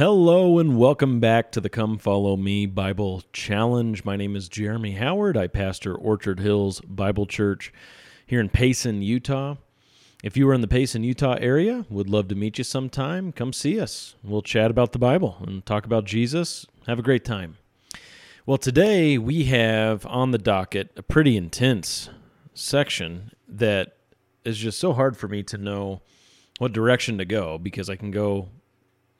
Hello and welcome back to the Come Follow Me Bible Challenge. My name is Jeremy Howard. I pastor Orchard Hills Bible Church here in Payson, Utah. If you are in the Payson, Utah area, would love to meet you sometime. Come see us. We'll chat about the Bible and talk about Jesus. Have a great time. Well, today we have on the docket a pretty intense section that is just so hard for me to know what direction to go because I can go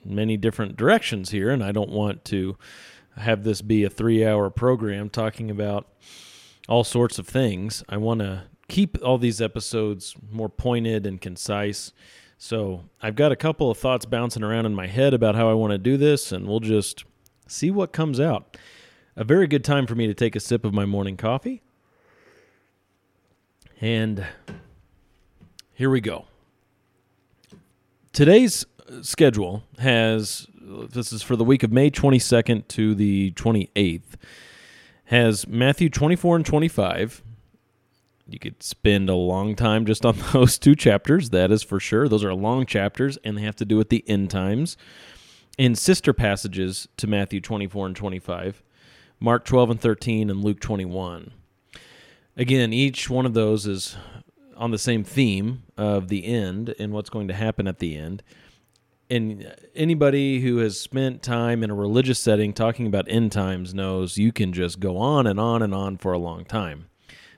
many different directions here, and I don't want to have this be a three hour program talking about all sorts of things. I want to keep all these episodes more pointed and concise. So I've got a couple of thoughts bouncing around in my head about how I want to do this, and we'll just see what comes out. A very good time for me to take a sip of my morning coffee. And here we go. Today's schedule has this is for the week of May 22nd to the 28th has Matthew 24 and 25. You could spend a long time just on those two chapters, that is for sure. Those are long chapters and they have to do with the end times. In sister passages to Matthew 24 and 25, Mark 12 and 13 and Luke 21. Again, each one of those is on the same theme of the end and what's going to happen at the end and anybody who has spent time in a religious setting talking about end times knows you can just go on and on and on for a long time.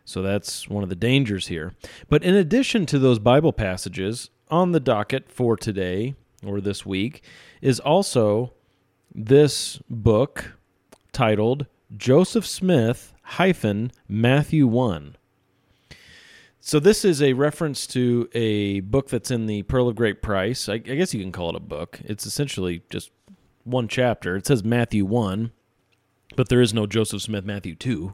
So that's one of the dangers here. But in addition to those Bible passages on the docket for today or this week is also this book titled Joseph Smith hyphen Matthew 1. So this is a reference to a book that's in the Pearl of Great Price. I, I, guess you can call it a book. It's essentially just one chapter. It says Matthew one, but there is no Joseph Smith Matthew two.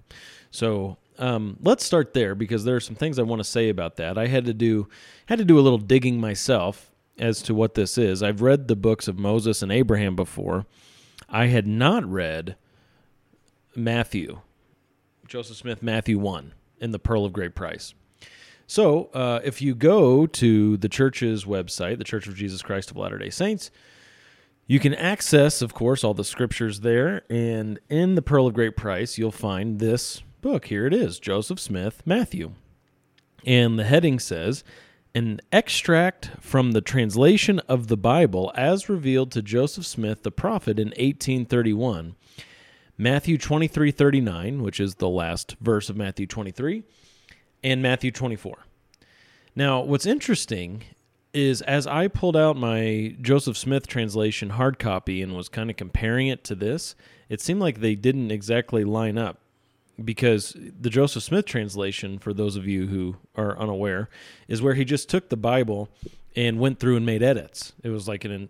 So um, let's start there because there are some things I want to say about that. I had to do had to do a little digging myself as to what this is. I've read the books of Moses and Abraham before. I had not read Matthew, Joseph Smith Matthew one in the Pearl of Great Price. So, uh, if you go to the church's website, the Church of Jesus Christ of Latter day Saints, you can access, of course, all the scriptures there. And in the Pearl of Great Price, you'll find this book. Here it is Joseph Smith, Matthew. And the heading says, An extract from the translation of the Bible as revealed to Joseph Smith the prophet in 1831. Matthew 23 39, which is the last verse of Matthew 23 and Matthew 24. Now, what's interesting is as I pulled out my Joseph Smith translation hard copy and was kind of comparing it to this, it seemed like they didn't exactly line up because the Joseph Smith translation, for those of you who are unaware, is where he just took the Bible and went through and made edits. It was like an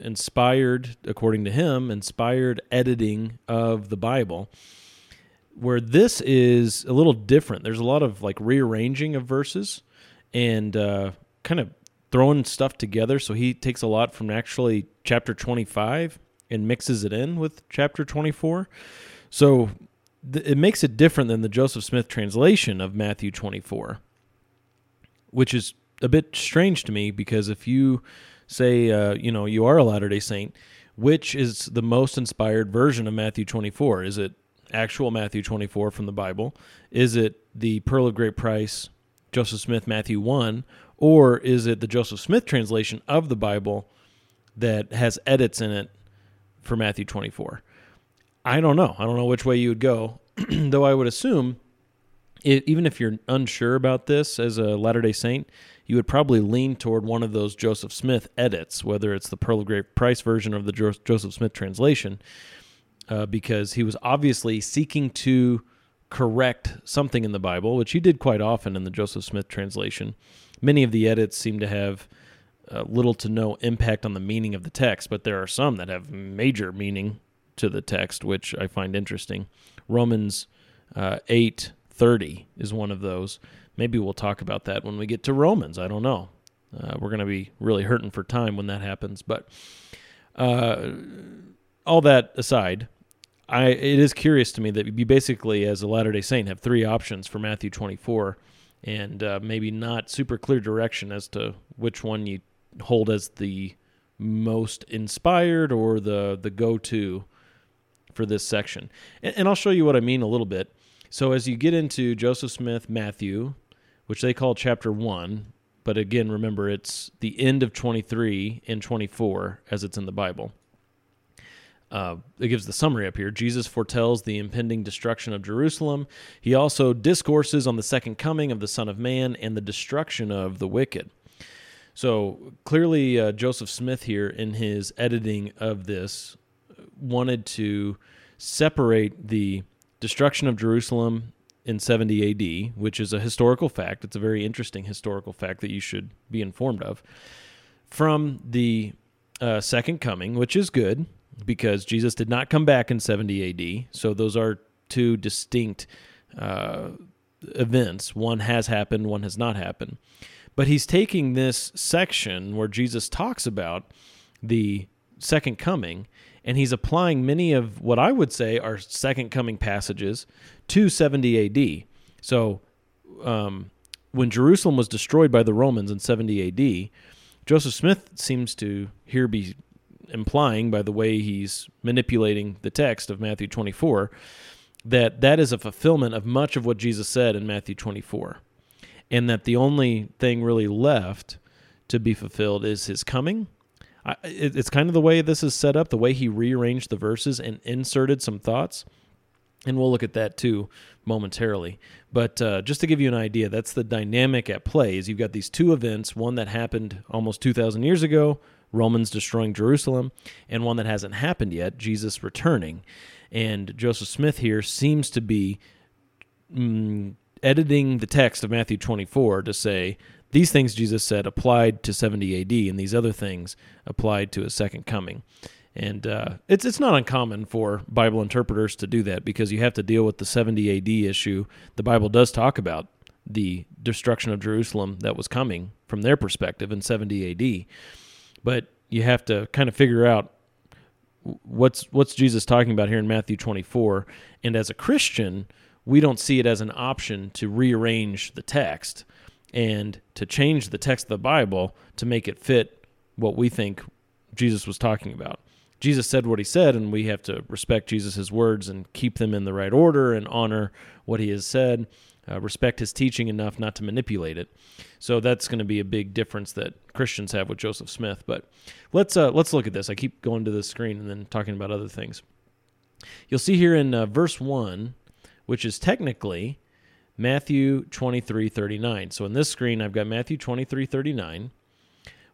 inspired, according to him, inspired editing of the Bible where this is a little different. There's a lot of like rearranging of verses and uh, kind of throwing stuff together. So he takes a lot from actually chapter 25 and mixes it in with chapter 24. So th- it makes it different than the Joseph Smith translation of Matthew 24, which is a bit strange to me because if you say, uh, you know, you are a Latter day Saint, which is the most inspired version of Matthew 24? Is it actual Matthew 24 from the Bible? Is it the Pearl of Great Price, Joseph Smith Matthew 1, or is it the Joseph Smith translation of the Bible that has edits in it for Matthew 24? I don't know. I don't know which way you would go, though I would assume it, even if you're unsure about this as a Latter day Saint, you would probably lean toward one of those Joseph Smith edits, whether it's the Pearl of Great Price version or the Joseph Smith translation, uh, because he was obviously seeking to correct something in the Bible, which he did quite often in the Joseph Smith translation. Many of the edits seem to have uh, little to no impact on the meaning of the text, but there are some that have major meaning to the text, which I find interesting. Romans uh, eight thirty is one of those. Maybe we'll talk about that when we get to Romans. I don't know. Uh, we're going to be really hurting for time when that happens, but uh, all that aside, I it is curious to me that you basically, as a Latter Day Saint, have three options for Matthew 24, and uh, maybe not super clear direction as to which one you hold as the most inspired or the the go to for this section. And, and I'll show you what I mean a little bit. So as you get into Joseph Smith Matthew, which they call chapter one, but again, remember it's the end of 23 and 24 as it's in the Bible. Uh, it gives the summary up here. Jesus foretells the impending destruction of Jerusalem. He also discourses on the second coming of the Son of Man and the destruction of the wicked. So clearly, uh, Joseph Smith here, in his editing of this, wanted to separate the destruction of Jerusalem in 70 AD, which is a historical fact. It's a very interesting historical fact that you should be informed of, from the uh, second coming, which is good because Jesus did not come back in 70 AD. So those are two distinct uh, events. One has happened, one has not happened. But he's taking this section where Jesus talks about the second coming and he's applying many of what I would say are second coming passages to 70 AD. So um, when Jerusalem was destroyed by the Romans in 70 AD, Joseph Smith seems to here be implying by the way he's manipulating the text of Matthew 24 that that is a fulfillment of much of what Jesus said in Matthew 24 and that the only thing really left to be fulfilled is his coming. I, it, it's kind of the way this is set up, the way he rearranged the verses and inserted some thoughts. And we'll look at that too momentarily. But uh, just to give you an idea, that's the dynamic at play. Is you've got these two events: one that happened almost two thousand years ago, Romans destroying Jerusalem, and one that hasn't happened yet, Jesus returning. And Joseph Smith here seems to be mm, editing the text of Matthew 24 to say these things Jesus said applied to 70 AD, and these other things applied to his second coming. And uh, it's it's not uncommon for Bible interpreters to do that because you have to deal with the 70 AD issue. The Bible does talk about the destruction of Jerusalem that was coming from their perspective in 70 AD, but you have to kind of figure out what's what's Jesus talking about here in Matthew 24. And as a Christian, we don't see it as an option to rearrange the text and to change the text of the Bible to make it fit what we think Jesus was talking about. Jesus said what he said, and we have to respect Jesus' words and keep them in the right order and honor what he has said, uh, respect his teaching enough not to manipulate it. So that's going to be a big difference that Christians have with Joseph Smith. But let's uh, let's look at this. I keep going to the screen and then talking about other things. You'll see here in uh, verse one which is technically Matthew 23 39. So in this screen, I've got Matthew 23 39,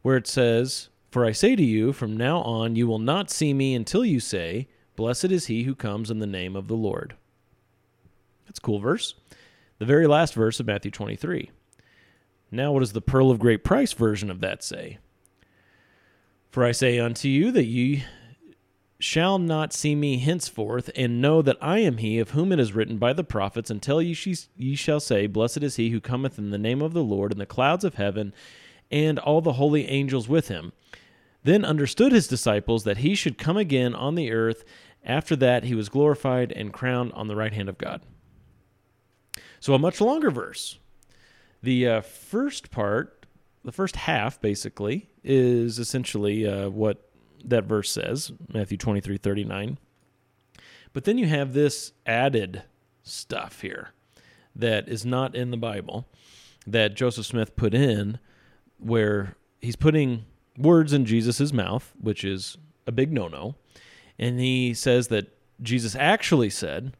where it says, For I say to you, from now on you will not see me until you say, Blessed is he who comes in the name of the Lord. That's a cool verse. The very last verse of Matthew 23. Now, what does the Pearl of Great Price version of that say? For I say unto you that ye shall not see me henceforth, and know that I am he of whom it is written by the prophets, until ye, ye shall say, Blessed is he who cometh in the name of the Lord in the clouds of heaven, and all the holy angels with him. Then understood his disciples that he should come again on the earth. After that, he was glorified and crowned on the right hand of God. So, a much longer verse. The uh, first part, the first half, basically, is essentially uh, what that verse says, Matthew 23 39. But then you have this added stuff here that is not in the Bible that Joseph Smith put in, where he's putting words in Jesus' mouth, which is a big no no. And he says that Jesus actually said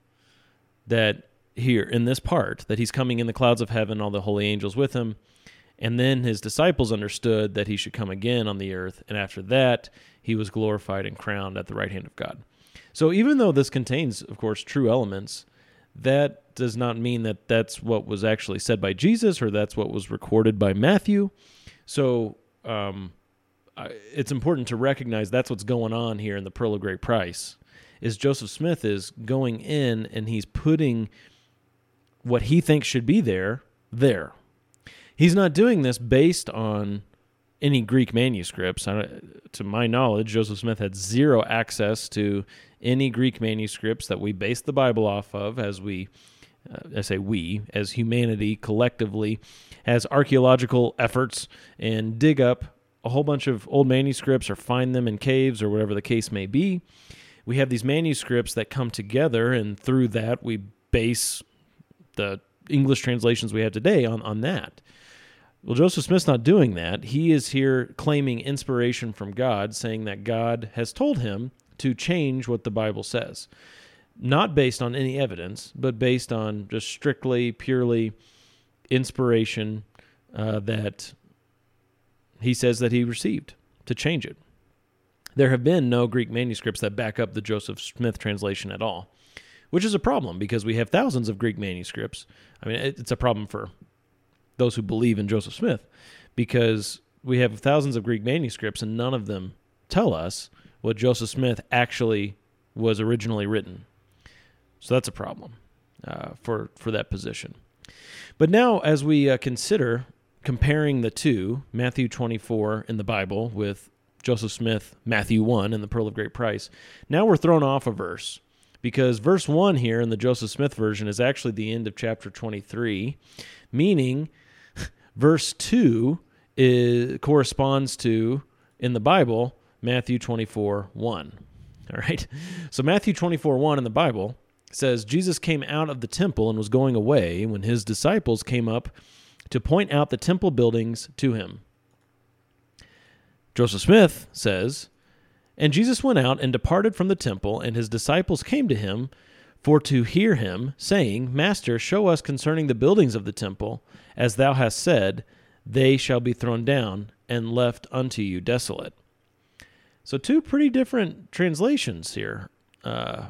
that here in this part, that he's coming in the clouds of heaven, all the holy angels with him. And then his disciples understood that he should come again on the earth. And after that, he was glorified and crowned at the right hand of God. So even though this contains, of course, true elements, that does not mean that that's what was actually said by Jesus or that's what was recorded by Matthew. So um, it's important to recognize that's what's going on here in the Pearl of Great Price. Is Joseph Smith is going in and he's putting what he thinks should be there there. He's not doing this based on any Greek manuscripts. To my knowledge, Joseph Smith had zero access to any Greek manuscripts that we base the Bible off of as we, uh, I say we, as humanity collectively, has archaeological efforts and dig up a whole bunch of old manuscripts or find them in caves or whatever the case may be. We have these manuscripts that come together, and through that, we base the English translations we have today on, on that. Well, Joseph Smith's not doing that. He is here claiming inspiration from God, saying that God has told him to change what the Bible says. Not based on any evidence, but based on just strictly, purely inspiration uh, that he says that he received to change it. There have been no Greek manuscripts that back up the Joseph Smith translation at all, which is a problem because we have thousands of Greek manuscripts. I mean, it's a problem for those who believe in Joseph Smith because we have thousands of Greek manuscripts and none of them tell us what Joseph Smith actually was originally written. So that's a problem uh, for for that position. But now, as we uh, consider comparing the two, Matthew 24 in the Bible with Joseph Smith, Matthew 1 in the Pearl of Great Price, now we're thrown off a verse because verse 1 here in the Joseph Smith version is actually the end of chapter 23, meaning verse 2 is, corresponds to, in the Bible, Matthew 24 1. All right. So, Matthew 24 1 in the Bible says, Jesus came out of the temple and was going away when his disciples came up to point out the temple buildings to him. Joseph Smith says, And Jesus went out and departed from the temple, and his disciples came to him for to hear him, saying, Master, show us concerning the buildings of the temple, as thou hast said, they shall be thrown down and left unto you desolate. So, two pretty different translations here. Uh,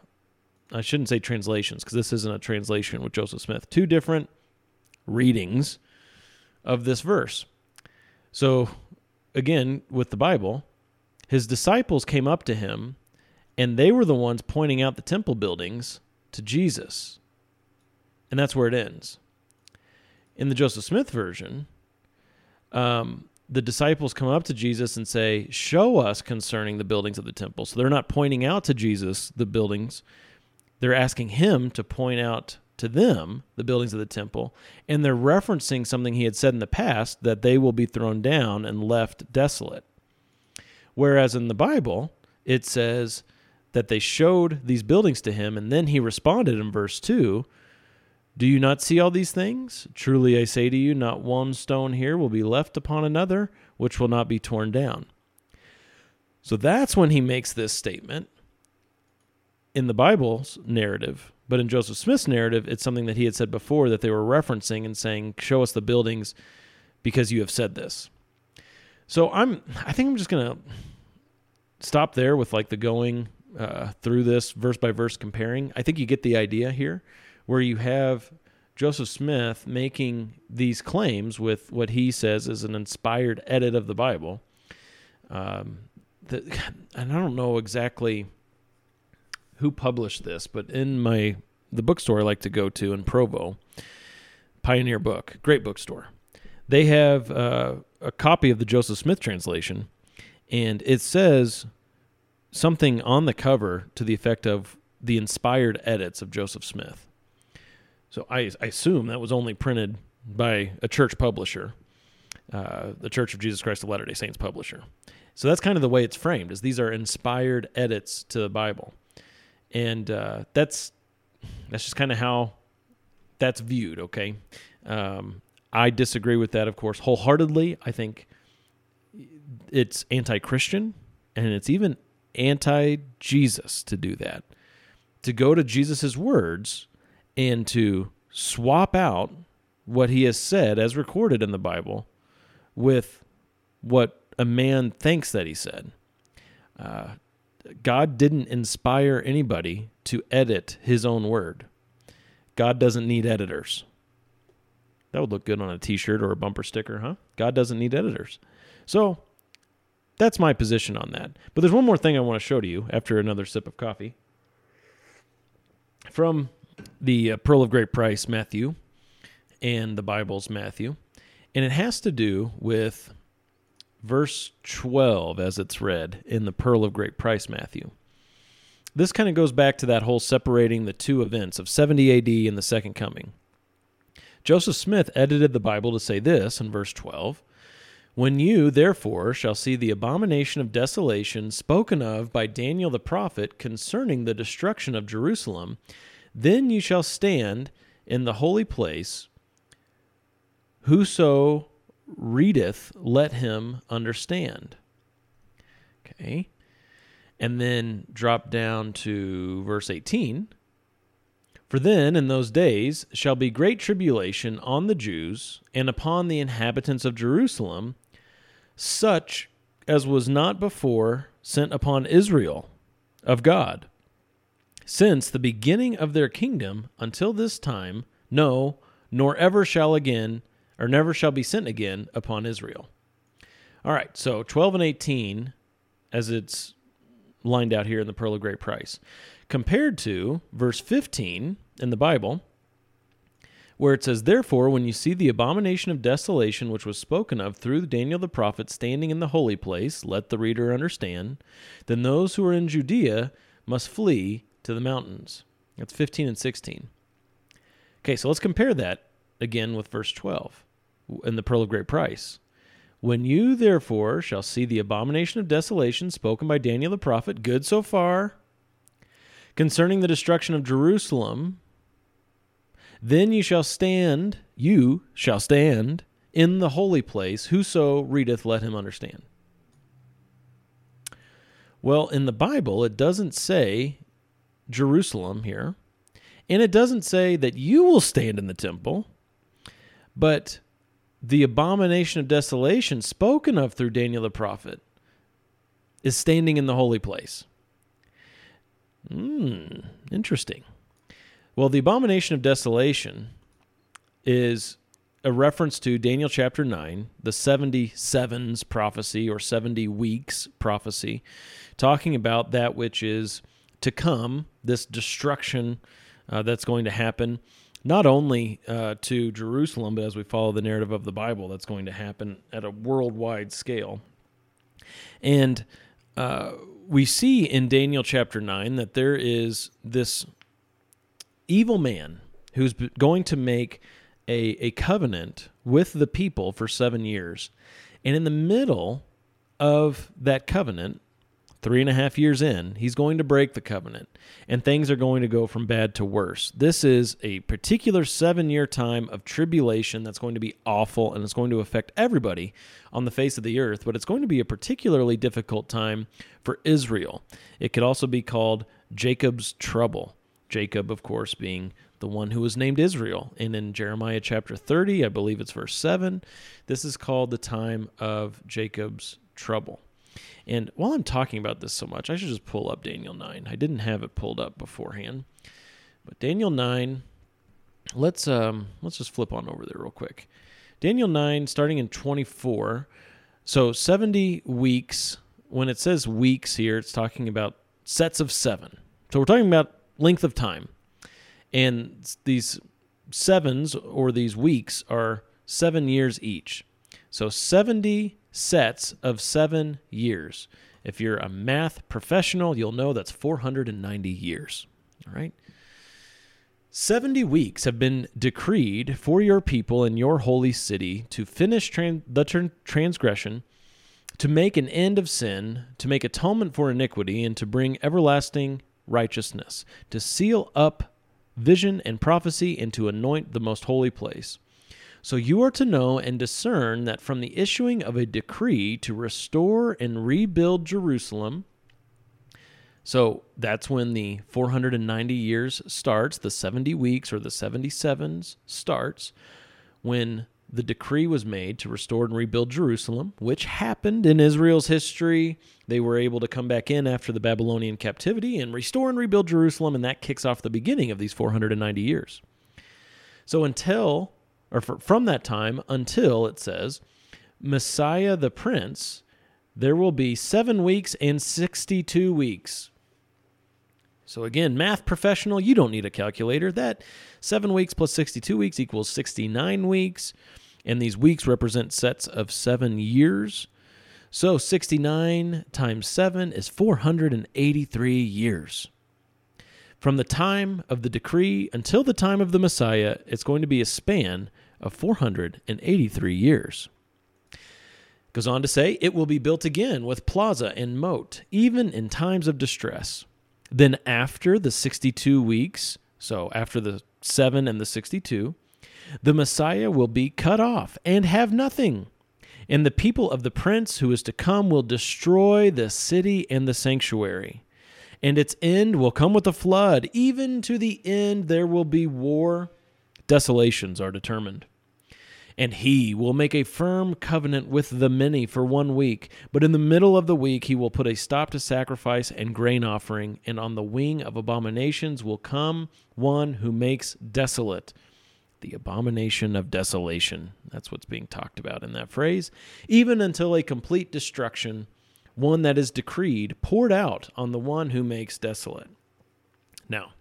I shouldn't say translations because this isn't a translation with Joseph Smith. Two different readings of this verse. So, again, with the Bible, his disciples came up to him and they were the ones pointing out the temple buildings to Jesus. And that's where it ends. In the Joseph Smith version, um, the disciples come up to Jesus and say, Show us concerning the buildings of the temple. So they're not pointing out to Jesus the buildings, they're asking him to point out to them the buildings of the temple, and they're referencing something he had said in the past that they will be thrown down and left desolate. Whereas in the Bible, it says that they showed these buildings to him, and then he responded in verse 2 Do you not see all these things? Truly I say to you, not one stone here will be left upon another, which will not be torn down. So that's when he makes this statement in the Bible's narrative, but in Joseph Smith's narrative, it's something that he had said before that they were referencing and saying, "Show us the buildings because you have said this." So I'm I think I'm just to stop there with like the going uh, through this verse by verse comparing. I think you get the idea here where you have Joseph Smith making these claims with what he says is an inspired edit of the Bible. Um, and I don't know exactly who published this, but in my the bookstore I like to go to in Provo, Pioneer Book, great bookstore. They have uh, a copy of the Joseph Smith translation, and it says something on the cover to the effect of the inspired edits of Joseph Smith. So I, I assume that was only printed by a church publisher, uh, the Church of Jesus Christ of Latter Day Saints publisher. So that's kind of the way it's framed: is these are inspired edits to the Bible and uh, that's that's just kind of how that's viewed. Okay, um, I disagree with that, of course, wholeheartedly. I think it's anti-Christian and it's even anti-Jesus to do that. To go to Jesus's words and to swap out what he has said as recorded in the Bible with what a man thinks that he said. Uh, God didn't inspire anybody to edit his own word. God doesn't need editors. That would look good on a t shirt or a bumper sticker, huh? God doesn't need editors. So that's my position on that. But there's one more thing I want to show to you after another sip of coffee. From the uh, Pearl of Great Price, Matthew, and the Bible's Matthew. And it has to do with verse 12 as it's read in the Pearl of Great Price, Matthew. This kind of goes back to that whole separating the two events of 70 AD and the Second Coming. Joseph Smith edited the Bible to say this in verse 12 When you, therefore, shall see the abomination of desolation spoken of by Daniel the prophet concerning the destruction of Jerusalem, then you shall stand in the holy place. Whoso readeth, let him understand. Okay. And then drop down to verse 18. For then in those days shall be great tribulation on the Jews and upon the inhabitants of Jerusalem, such as was not before sent upon Israel of God, since the beginning of their kingdom until this time, no, nor ever shall again, or never shall be sent again upon Israel. All right, so 12 and 18, as it's lined out here in the Pearl of Great Price, compared to verse 15 in the Bible, where it says, Therefore, when you see the abomination of desolation which was spoken of through Daniel the prophet standing in the holy place, let the reader understand, then those who are in Judea must flee to the mountains. That's 15 and 16. Okay, so let's compare that again with verse 12 in the Pearl of Great Price. When you, therefore, shall see the abomination of desolation spoken by Daniel the prophet, good so far, concerning the destruction of Jerusalem, then you shall stand, you shall stand in the holy place. Whoso readeth, let him understand. Well, in the Bible, it doesn't say Jerusalem here, and it doesn't say that you will stand in the temple, but the abomination of desolation spoken of through Daniel the prophet is standing in the holy place. Hmm, interesting. Well, the abomination of desolation is a reference to Daniel chapter 9, the 77s prophecy or 70 weeks prophecy, talking about that which is to come, this destruction uh, that's going to happen, not only uh, to Jerusalem, but as we follow the narrative of the Bible, that's going to happen at a worldwide scale. And uh, we see in Daniel chapter 9 that there is this evil man who's going to make a, a covenant with the people for seven years. And in the middle of that covenant, three and a half years in, he's going to break the covenant and things are going to go from bad to worse. This is a particular seven year time of tribulation that's going to be awful and it's going to affect everybody on the face of the earth, but it's going to be a particularly difficult time for Israel. It could also be called Jacob's trouble. Jacob, of course, being the one who was named Israel. And in Jeremiah chapter 30, I believe it's verse 7, this is called the time of Jacob's trouble. And while I'm talking about this so much, I should just pull up Daniel 9. I didn't have it pulled up beforehand. But Daniel 9, let's um let's just flip on over there real quick. Daniel 9 starting in 24. So 70 weeks. When it says weeks here, it's talking about sets of 7. So we're talking about length of time. And these sevens or these weeks are 7 years each. So 70 sets of seven years. If you're a math professional, you'll know that's 490 years. All right. 70 weeks have been decreed for your people in your holy city to finish the transgression, to make an end of sin, to make atonement for iniquity, and to bring everlasting righteousness, to seal up vision and prophecy, and to anoint the most holy place. So you are to know and discern that from the issuing of a decree to restore and rebuild Jerusalem, so that's when the 490 years starts, the 70 weeks or the 77s starts, when the decree was made to restore and rebuild Jerusalem, which happened in Israel's history. They were able to come back in after the Babylonian captivity and restore and rebuild Jerusalem, and that kicks off the beginning of these 490 years. So until or for, from that time until it says Messiah the Prince, there will be seven weeks and 62 weeks. So again, math professional, you don't need a calculator. That seven weeks plus 62 weeks equals 69 weeks. And these weeks represent sets of seven years. So 69 times 7 is 483 years. From the time of the decree until the time of the Messiah, it's going to be a span of 483 years. Goes on to say, it will be built again with plaza and moat, even in times of distress. Then, after the 62 weeks, so after the 7 and the 62, the Messiah will be cut off and have nothing. And the people of the prince who is to come will destroy the city and the sanctuary. And its end will come with a flood. Even to the end, there will be war. Desolations are determined. And he will make a firm covenant with the many for one week. But in the middle of the week, he will put a stop to sacrifice and grain offering. And on the wing of abominations will come one who makes desolate the abomination of desolation. That's what's being talked about in that phrase. Even until a complete destruction, one that is decreed, poured out on the one who makes desolate. Now,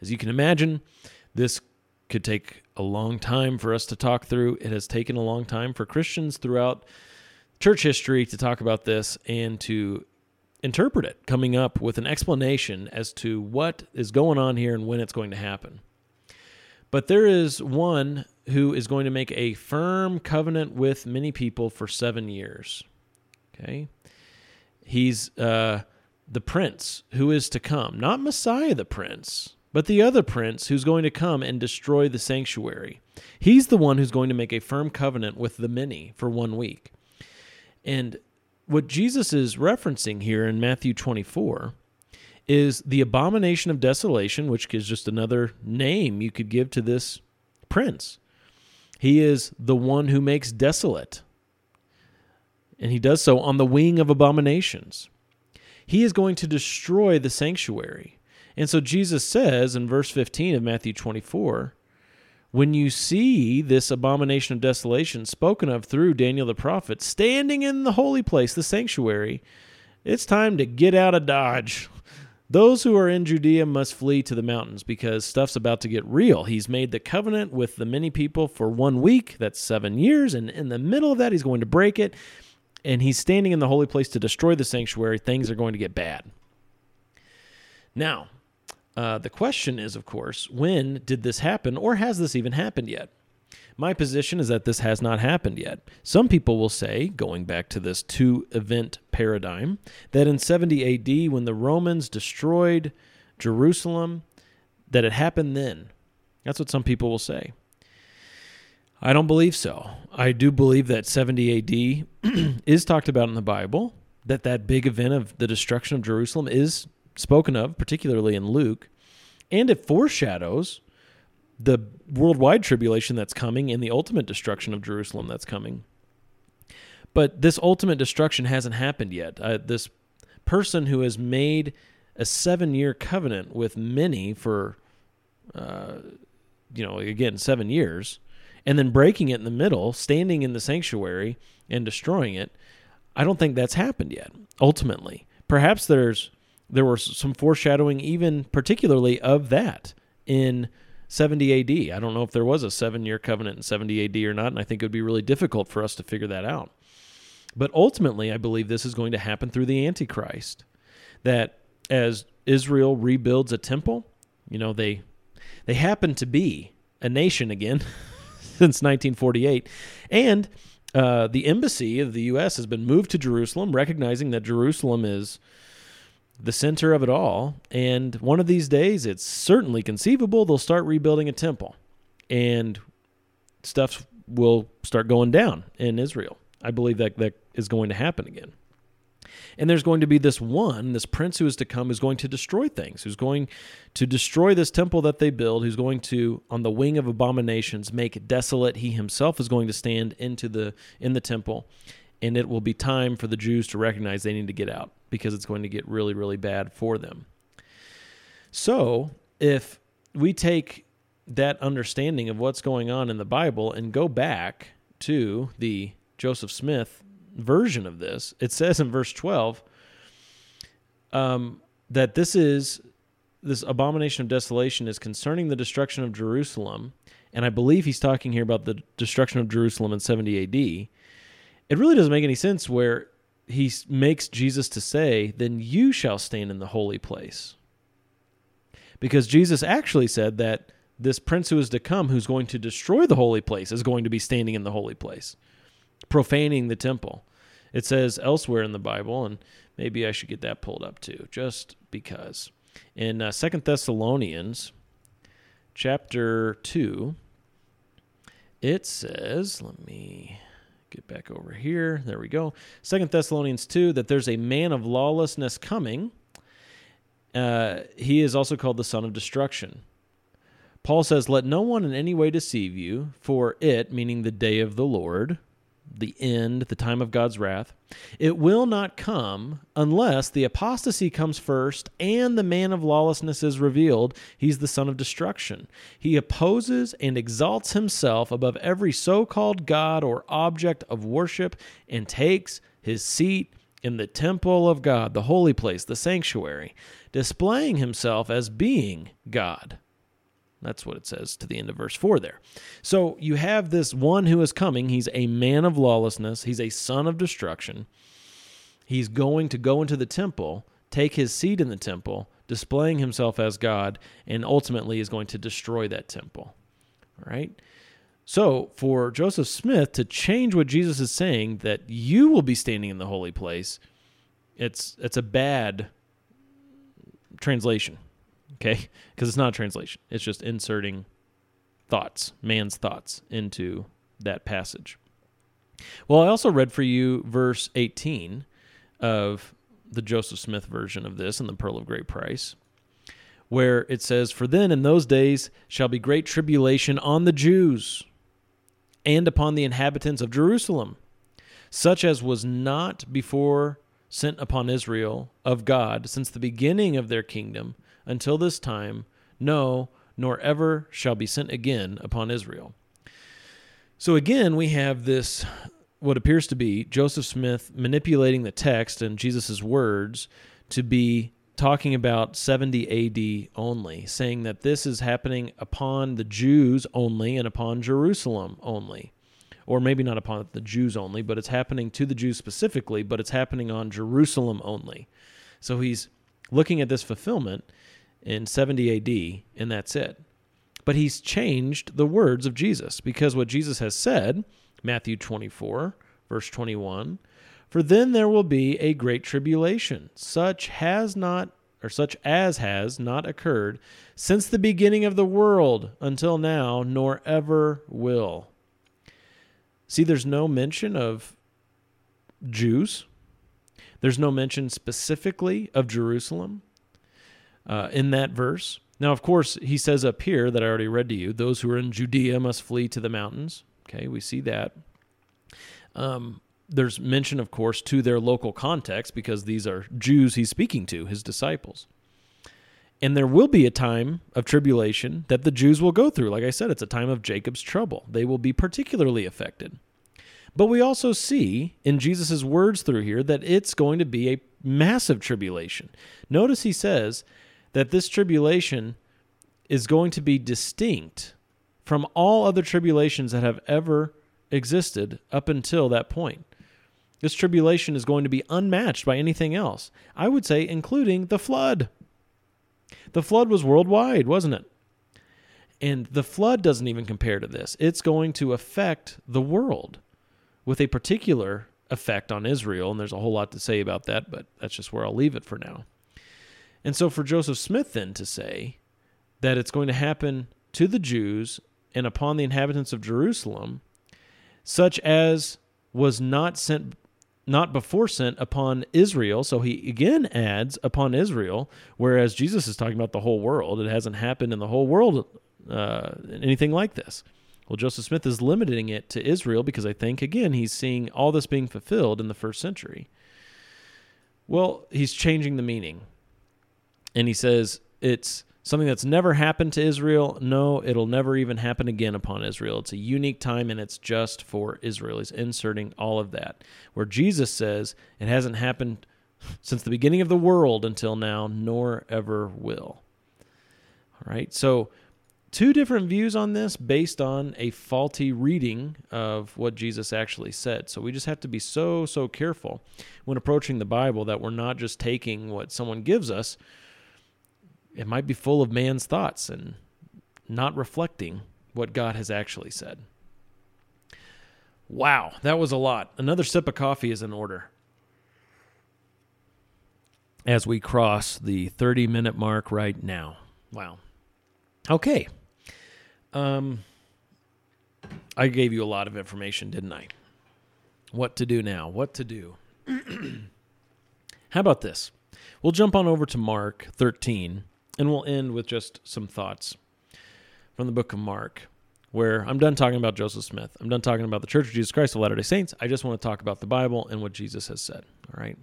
as you can imagine, this could take a long time for us to talk through. It has taken a long time for Christians throughout church history to talk about this and to interpret it, coming up with an explanation as to what is going on here and when it's going to happen. But there is one who is going to make a firm covenant with many people for seven years. Okay. He's uh, the prince who is to come, not Messiah the prince, but the other prince who's going to come and destroy the sanctuary. He's the one who's going to make a firm covenant with the many for one week. And what Jesus is referencing here in Matthew 24 is the abomination of desolation, which is just another name you could give to this prince. He is the one who makes desolate, and he does so on the wing of abominations. He is going to destroy the sanctuary. And so Jesus says in verse 15 of Matthew 24, when you see this abomination of desolation spoken of through Daniel the prophet standing in the holy place, the sanctuary, it's time to get out of Dodge. Those who are in Judea must flee to the mountains because stuff's about to get real. He's made the covenant with the many people for one week, that's seven years, and in the middle of that, he's going to break it, and he's standing in the holy place to destroy the sanctuary. Things are going to get bad. Now, uh, the question is, of course, when did this happen, or has this even happened yet? My position is that this has not happened yet. Some people will say, going back to this two event paradigm, that in 70 AD, when the Romans destroyed Jerusalem, that it happened then. That's what some people will say. I don't believe so. I do believe that 70 AD is talked about in the Bible, that that big event of the destruction of Jerusalem is spoken of, particularly in Luke, and it foreshadows the worldwide tribulation that's coming and the ultimate destruction of Jerusalem that's coming. But this ultimate destruction hasn't happened yet. Uh, this person who has made a seven year covenant with many for, uh, you know, again, seven years, and then breaking it in the middle, standing in the sanctuary and destroying it, I don't think that's happened yet, ultimately. Perhaps there's there was some foreshadowing even particularly of that in 70 AD. I don't know if there was a seven year covenant in 70 AD or not, and I think it would be really difficult for us to figure that out. But ultimately, I believe this is going to happen through the Antichrist. That as Israel rebuilds a temple, you know, they they happen to be a nation again since 1948, and uh, the embassy of the U.S. has been moved to Jerusalem, recognizing that Jerusalem is the center of it all. And one of these days, it's certainly conceivable they'll start rebuilding a temple and stuff will start going down in Israel. I believe that that is going to happen again. And there's going to be this one, this prince who is to come, who's going to destroy things, who's going to destroy this temple that they build, who's going to, on the wing of abominations, make it desolate. He himself is going to stand into the in the temple, and it will be time for the Jews to recognize they need to get out because it's going to get really, really bad for them. So, if we take that understanding of what's going on in the Bible and go back to the Joseph Smith version of this, it says in verse 12 um, that this is this abomination of desolation is concerning the destruction of Jerusalem. And I believe he's talking here about the destruction of Jerusalem in 70 AD. It really doesn't make any sense where he makes Jesus to say, Then you shall stand in the holy place. Because Jesus actually said that this prince who is to come, who's going to destroy the holy place, is going to be standing in the holy place, profaning the temple. It says elsewhere in the Bible, and maybe I should get that pulled up too, just because. In uh, Second Thessalonians, chapter two, it says, let me get back over here. There we go. Second Thessalonians 2 that there's a man of lawlessness coming. Uh, he is also called the son of destruction. Paul says, Let no one in any way deceive you, for it, meaning the day of the Lord, the end, the time of God's wrath, it will not come unless the apostasy comes first and the man of lawlessness is revealed. He's the son of destruction. He opposes and exalts himself above every so called God or object of worship and takes his seat in the temple of God, the holy place, the sanctuary, displaying himself as being God. That's what it says to the end of verse 4 there. So you have this one who is coming. He's a man of lawlessness, he's a son of destruction. He's going to go into the temple, take his seat in the temple, displaying himself as God, and ultimately is going to destroy that temple. All right? So, for Joseph Smith to change what Jesus is saying that you will be standing in the holy place, it's it's a bad translation okay? Because it's not a translation, it's just inserting thoughts, man's thoughts, into that passage. Well, I also read for you verse 18 of the Joseph Smith version of this in the Pearl of Great Price, where it says, For then in those days shall be great tribulation on the Jews and upon the inhabitants of Jerusalem, such as was not before sent upon Israel of God since the beginning of their kingdom until this time, no, nor ever shall be sent again upon Israel. So again, we have this, what appears to be Joseph Smith manipulating the text and Jesus' words to be talking about 70 AD only, saying that this is happening upon the Jews only and upon Jerusalem only. Or maybe not upon the Jews only, but it's happening to the Jews specifically, but it's happening on Jerusalem only. So he's looking at this fulfillment in 70 AD, and that's it. But he's changed the words of Jesus because what Jesus has said, Matthew 24, verse 21, for then there will be a great tribulation, such has not or such as has not occurred since the beginning of the world until now, nor ever will. See, there's no mention of Jews. There's no mention specifically of Jerusalem uh, in that verse. Now, of course, he says up here that I already read to you those who are in Judea must flee to the mountains. Okay, we see that. Um, there's mention, of course, to their local context because these are Jews he's speaking to, his disciples. And there will be a time of tribulation that the Jews will go through. Like I said, it's a time of Jacob's trouble. They will be particularly affected. But we also see in Jesus' words through here that it's going to be a massive tribulation. Notice he says that this tribulation is going to be distinct from all other tribulations that have ever existed up until that point. This tribulation is going to be unmatched by anything else. I would say, including the flood. The flood was worldwide, wasn't it? And the flood doesn't even compare to this. It's going to affect the world with a particular effect on Israel. And there's a whole lot to say about that, but that's just where I'll leave it for now. And so for Joseph Smith then to say that it's going to happen to the Jews and upon the inhabitants of Jerusalem, such as was not sent not before sent upon Israel. So he again adds upon Israel, whereas Jesus is talking about the whole world. It hasn't happened in the whole world uh, anything like this. Well, Joseph Smith is limiting it to Israel because I think, again, he's seeing all this being fulfilled in the first century. Well, he's changing the meaning and he says it's something that's never happened to Israel. No, it'll never even happen again upon Israel. It's a unique time and it's just for Israel. He's inserting all of that. Where Jesus says it hasn't happened since the beginning of the world until now, nor ever will. All right, so two different views on this based on a faulty reading of what Jesus actually said. So we just have to be so, so careful when approaching the Bible that we're not just taking what someone gives us it might be full of man's thoughts and not reflecting what God has actually said. Wow, that was a lot. Another sip of coffee is in order. As we cross the 30 minute mark right now. Wow. Okay. Um I gave you a lot of information, didn't I? What to do now? What to do? How about this? We'll jump on over to Mark 13 and we'll end with just some thoughts from the book of Mark where I'm done talking about Joseph Smith. I'm done talking about the Church of Jesus Christ of Latter day Saints. I just want to talk about the Bible and what Jesus has said. All right.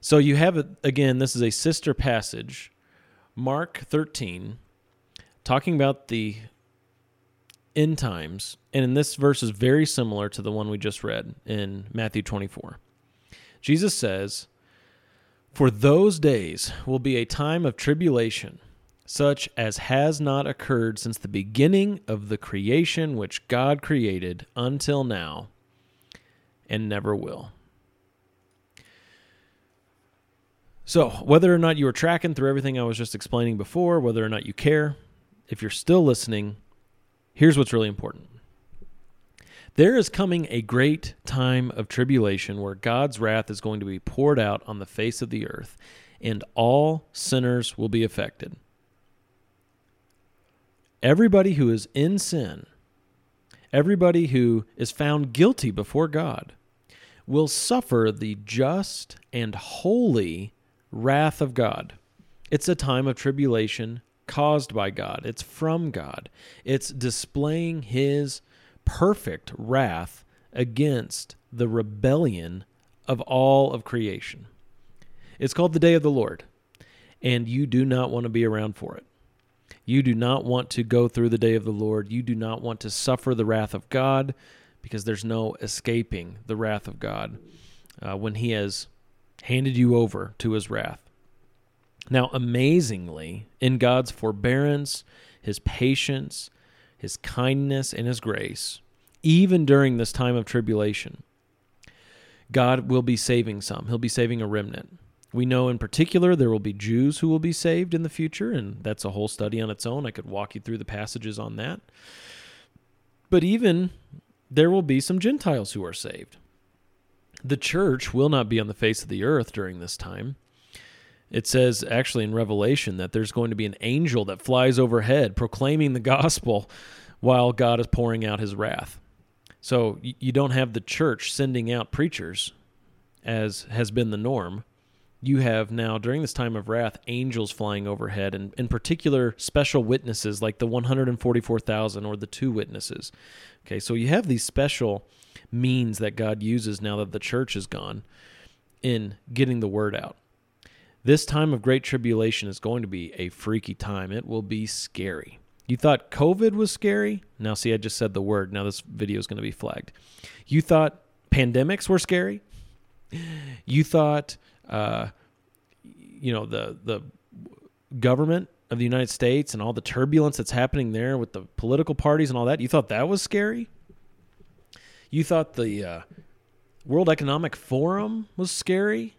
So you have it again, this is a sister passage, Mark 13, talking about the end times. And in this verse is very similar to the one we just read in Matthew 24. Jesus says, For those days will be a time of tribulation such as has not occurred since the beginning of the creation which God created until now, and never will. So, whether or not you were tracking through everything I was just explaining before, whether or not you care, if you're still listening, here's what's really important. There is coming a great time of tribulation where God's wrath is going to be poured out on the face of the earth, and all sinners will be affected. Everybody who is in sin, everybody who is found guilty before God, will suffer the just and holy wrath of God. It's a time of tribulation caused by God, it's from God, it's displaying His perfect wrath against the rebellion of all of creation. It's called the day of the Lord, and you do not want to be around for it. You do not want to go through the day of the Lord. You do not want to suffer the wrath of God because there's no escaping the wrath of God uh, when He has handed you over to His wrath. Now, amazingly, in God's forbearance, His patience, His kindness, and His grace, even during this time of tribulation, God will be saving some. He'll be saving a remnant. We know in particular there will be Jews who will be saved in the future, and that's a whole study on its own. I could walk you through the passages on that. But even there will be some Gentiles who are saved. The church will not be on the face of the earth during this time. It says actually in Revelation that there's going to be an angel that flies overhead proclaiming the gospel while God is pouring out his wrath. So you don't have the church sending out preachers as has been the norm you have now during this time of wrath angels flying overhead and in particular special witnesses like the 144,000 or the two witnesses. Okay, so you have these special means that God uses now that the church is gone in getting the word out. This time of great tribulation is going to be a freaky time. It will be scary. You thought COVID was scary? Now, see, I just said the word. Now, this video is going to be flagged. You thought pandemics were scary? You thought uh, you know the the government of the United States and all the turbulence that's happening there with the political parties and all that. You thought that was scary. You thought the uh, World Economic Forum was scary,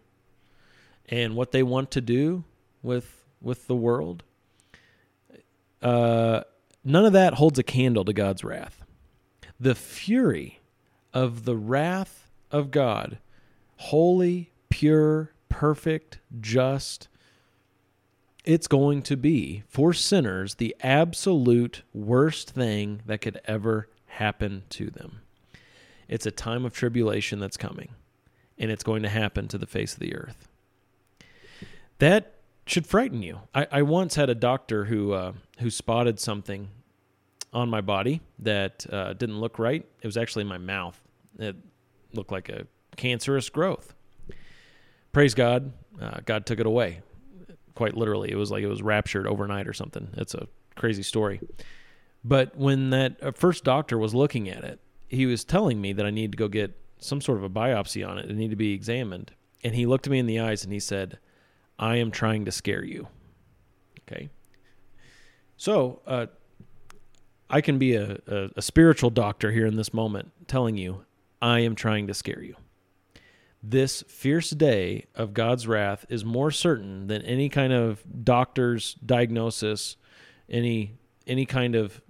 and what they want to do with with the world. Uh, none of that holds a candle to God's wrath. The fury of the wrath of God, holy, pure, perfect, just. It's going to be, for sinners, the absolute worst thing that could ever happen to them. It's a time of tribulation that's coming, and it's going to happen to the face of the earth. That should frighten you. I, I once had a doctor who uh, who spotted something on my body that uh, didn't look right. It was actually my mouth. It looked like a cancerous growth praise God, uh, God took it away. Quite literally, it was like it was raptured overnight or something. It's a crazy story. But when that uh, first doctor was looking at it, he was telling me that I needed to go get some sort of a biopsy on it. It needed to be examined. And he looked me in the eyes and he said, I am trying to scare you. Okay. So, uh, I can be a, a, a spiritual doctor here in this moment telling you, I am trying to scare you this fierce day of God's wrath is more certain than any kind of doctor's diagnosis, any any kind of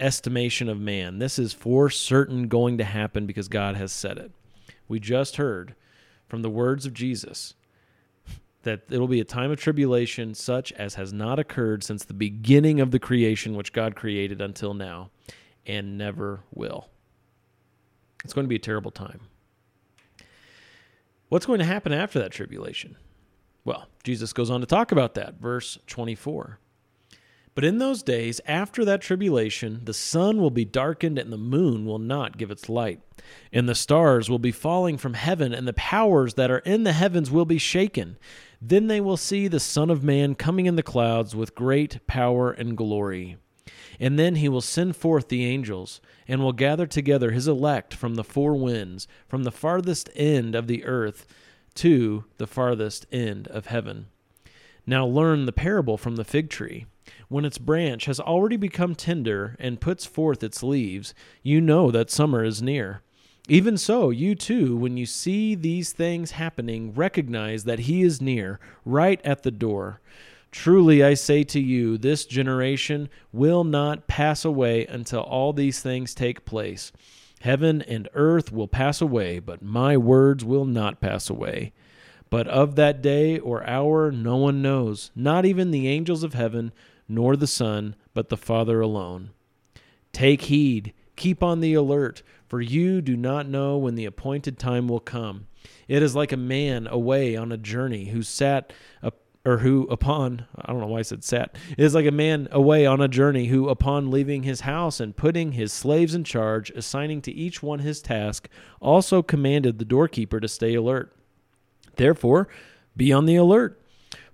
estimation of man. This is for certain going to happen because God has said it. We just heard from the words of Jesus that it'll be a time of tribulation such as has not occurred since the beginning of the creation which God created until now and never will. It's going to be a terrible time. What's going to happen after that tribulation? Well, Jesus goes on to talk about that. Verse 24. But in those days, after that tribulation, the sun will be darkened and the moon will not give its light. And the stars will be falling from heaven, and the powers that are in the heavens will be shaken. Then they will see the Son of Man coming in the clouds with great power and glory. And then he will send forth the angels, and will gather together his elect from the four winds, from the farthest end of the earth to the farthest end of heaven. Now learn the parable from the fig tree. When its branch has already become tender and puts forth its leaves, you know that summer is near. Even so, you too, when you see these things happening, recognize that he is near, right at the door. Truly I say to you, this generation will not pass away until all these things take place. Heaven and earth will pass away, but my words will not pass away. But of that day or hour no one knows, not even the angels of heaven, nor the Son, but the Father alone. Take heed, keep on the alert, for you do not know when the appointed time will come. It is like a man away on a journey who sat or who upon I don't know why I said sat. Is like a man away on a journey who upon leaving his house and putting his slaves in charge assigning to each one his task also commanded the doorkeeper to stay alert. Therefore be on the alert.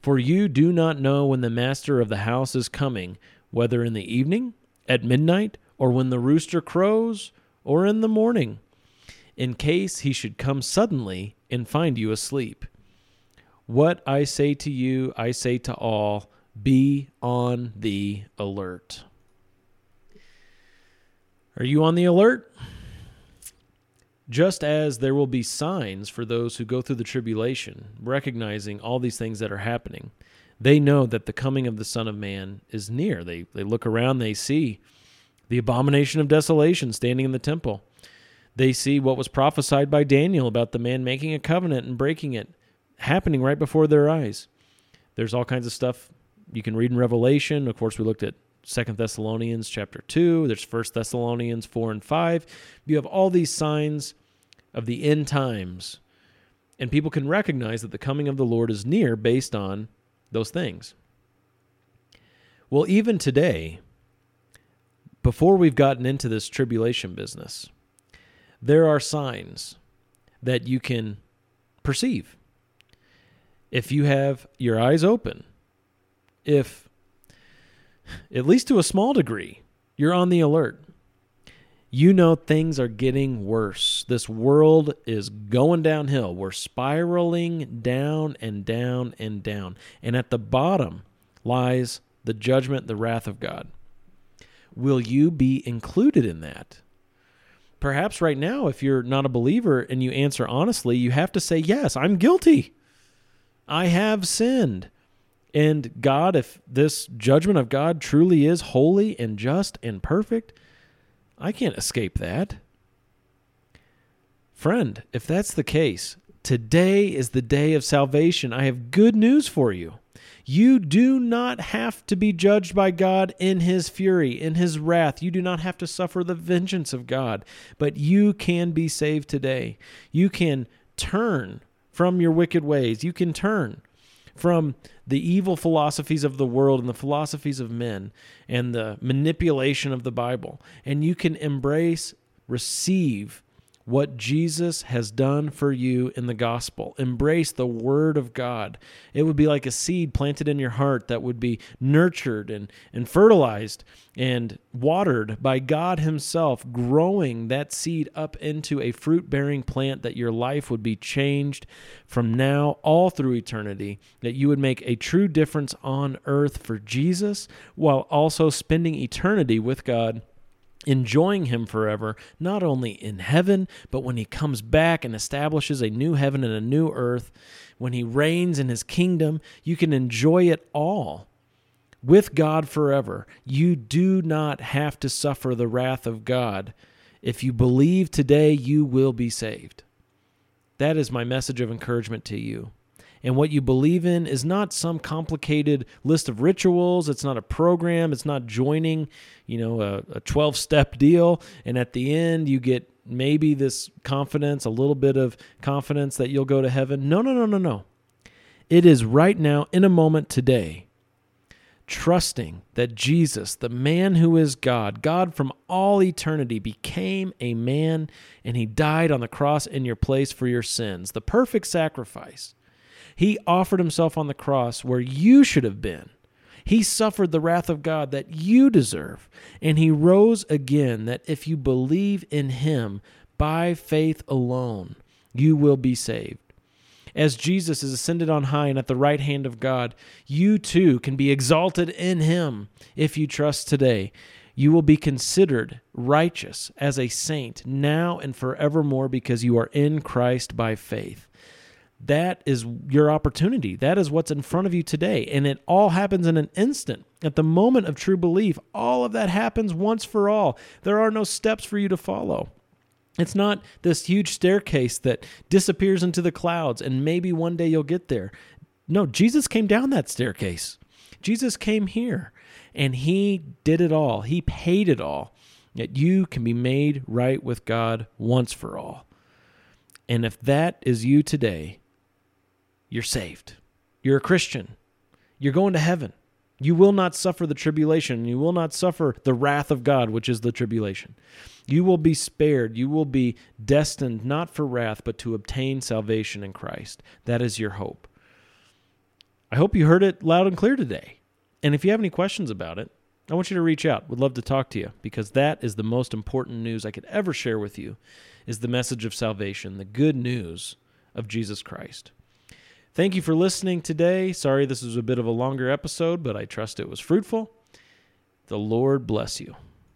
For you do not know when the master of the house is coming whether in the evening at midnight or when the rooster crows or in the morning in case he should come suddenly and find you asleep what I say to you, I say to all be on the alert. Are you on the alert? Just as there will be signs for those who go through the tribulation, recognizing all these things that are happening, they know that the coming of the Son of Man is near. They, they look around, they see the abomination of desolation standing in the temple. They see what was prophesied by Daniel about the man making a covenant and breaking it happening right before their eyes. There's all kinds of stuff you can read in Revelation. Of course, we looked at Second Thessalonians chapter 2. There's First Thessalonians 4 and 5. You have all these signs of the end times. And people can recognize that the coming of the Lord is near based on those things. Well, even today, before we've gotten into this tribulation business, there are signs that you can perceive if you have your eyes open, if at least to a small degree, you're on the alert. You know things are getting worse. This world is going downhill. We're spiraling down and down and down. And at the bottom lies the judgment, the wrath of God. Will you be included in that? Perhaps right now, if you're not a believer and you answer honestly, you have to say, Yes, I'm guilty. I have sinned. And God, if this judgment of God truly is holy and just and perfect, I can't escape that. Friend, if that's the case, today is the day of salvation. I have good news for you. You do not have to be judged by God in his fury, in his wrath. You do not have to suffer the vengeance of God, but you can be saved today. You can turn from your wicked ways. You can turn from the evil philosophies of the world and the philosophies of men and the manipulation of the Bible. And you can embrace, receive what Jesus has done for you in the gospel. Embrace the word of God. It would be like a seed planted in your heart that would be nurtured and, and fertilized and watered by God Himself, growing that seed up into a fruit bearing plant that your life would be changed from now all through eternity, that you would make a true difference on earth for Jesus while also spending eternity with God enjoying him forever, not only in heaven, but when he comes back and establishes a new heaven and a new earth, when he reigns in his kingdom, you can enjoy it all with God forever. You do not have to suffer the wrath of God. If you believe today, you will be saved. That is my message of encouragement to you. And what you believe in is not some complicated list of rituals. It's not a program. It's not joining, you know, a 12 step deal. And at the end, you get maybe this confidence, a little bit of confidence that you'll go to heaven. No, no, no, no, no. It is right now, in a moment today, trusting that Jesus, the man who is God, God from all eternity, became a man and he died on the cross in your place for your sins, the perfect sacrifice. He offered himself on the cross where you should have been. He suffered the wrath of God that you deserve, and he rose again that if you believe in him by faith alone, you will be saved as Jesus is ascended on high and at the right hand of God, you too can be exalted in him if you trust today. You will be considered righteous as a saint now and forevermore because you are in Christ by faith. That is your opportunity. That is what's in front of you today. And it all happens in an instant. At the moment of true belief, all of that happens once for all. There are no steps for you to follow. It's not this huge staircase that disappears into the clouds and maybe one day you'll get there. No, Jesus came down that staircase. Jesus came here and he did it all. He paid it all. That you can be made right with God once for all. And if that is you today, you're saved. You're a Christian. You're going to heaven. You will not suffer the tribulation. You will not suffer the wrath of God, which is the tribulation. You will be spared. You will be destined not for wrath, but to obtain salvation in Christ. That is your hope. I hope you heard it loud and clear today. And if you have any questions about it, I want you to reach out. Would love to talk to you because that is the most important news I could ever share with you is the message of salvation, the good news of Jesus Christ. Thank you for listening today. Sorry this was a bit of a longer episode, but I trust it was fruitful. The Lord bless you.